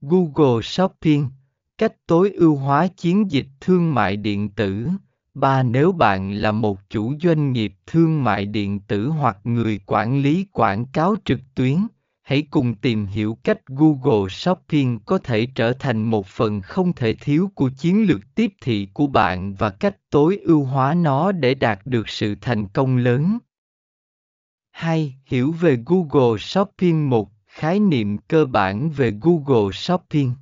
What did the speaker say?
Google Shopping, cách tối ưu hóa chiến dịch thương mại điện tử. Ba. Nếu bạn là một chủ doanh nghiệp thương mại điện tử hoặc người quản lý quảng cáo trực tuyến, hãy cùng tìm hiểu cách Google Shopping có thể trở thành một phần không thể thiếu của chiến lược tiếp thị của bạn và cách tối ưu hóa nó để đạt được sự thành công lớn. 2. Hiểu về Google Shopping 1. Khái niệm cơ bản về Google Shopping.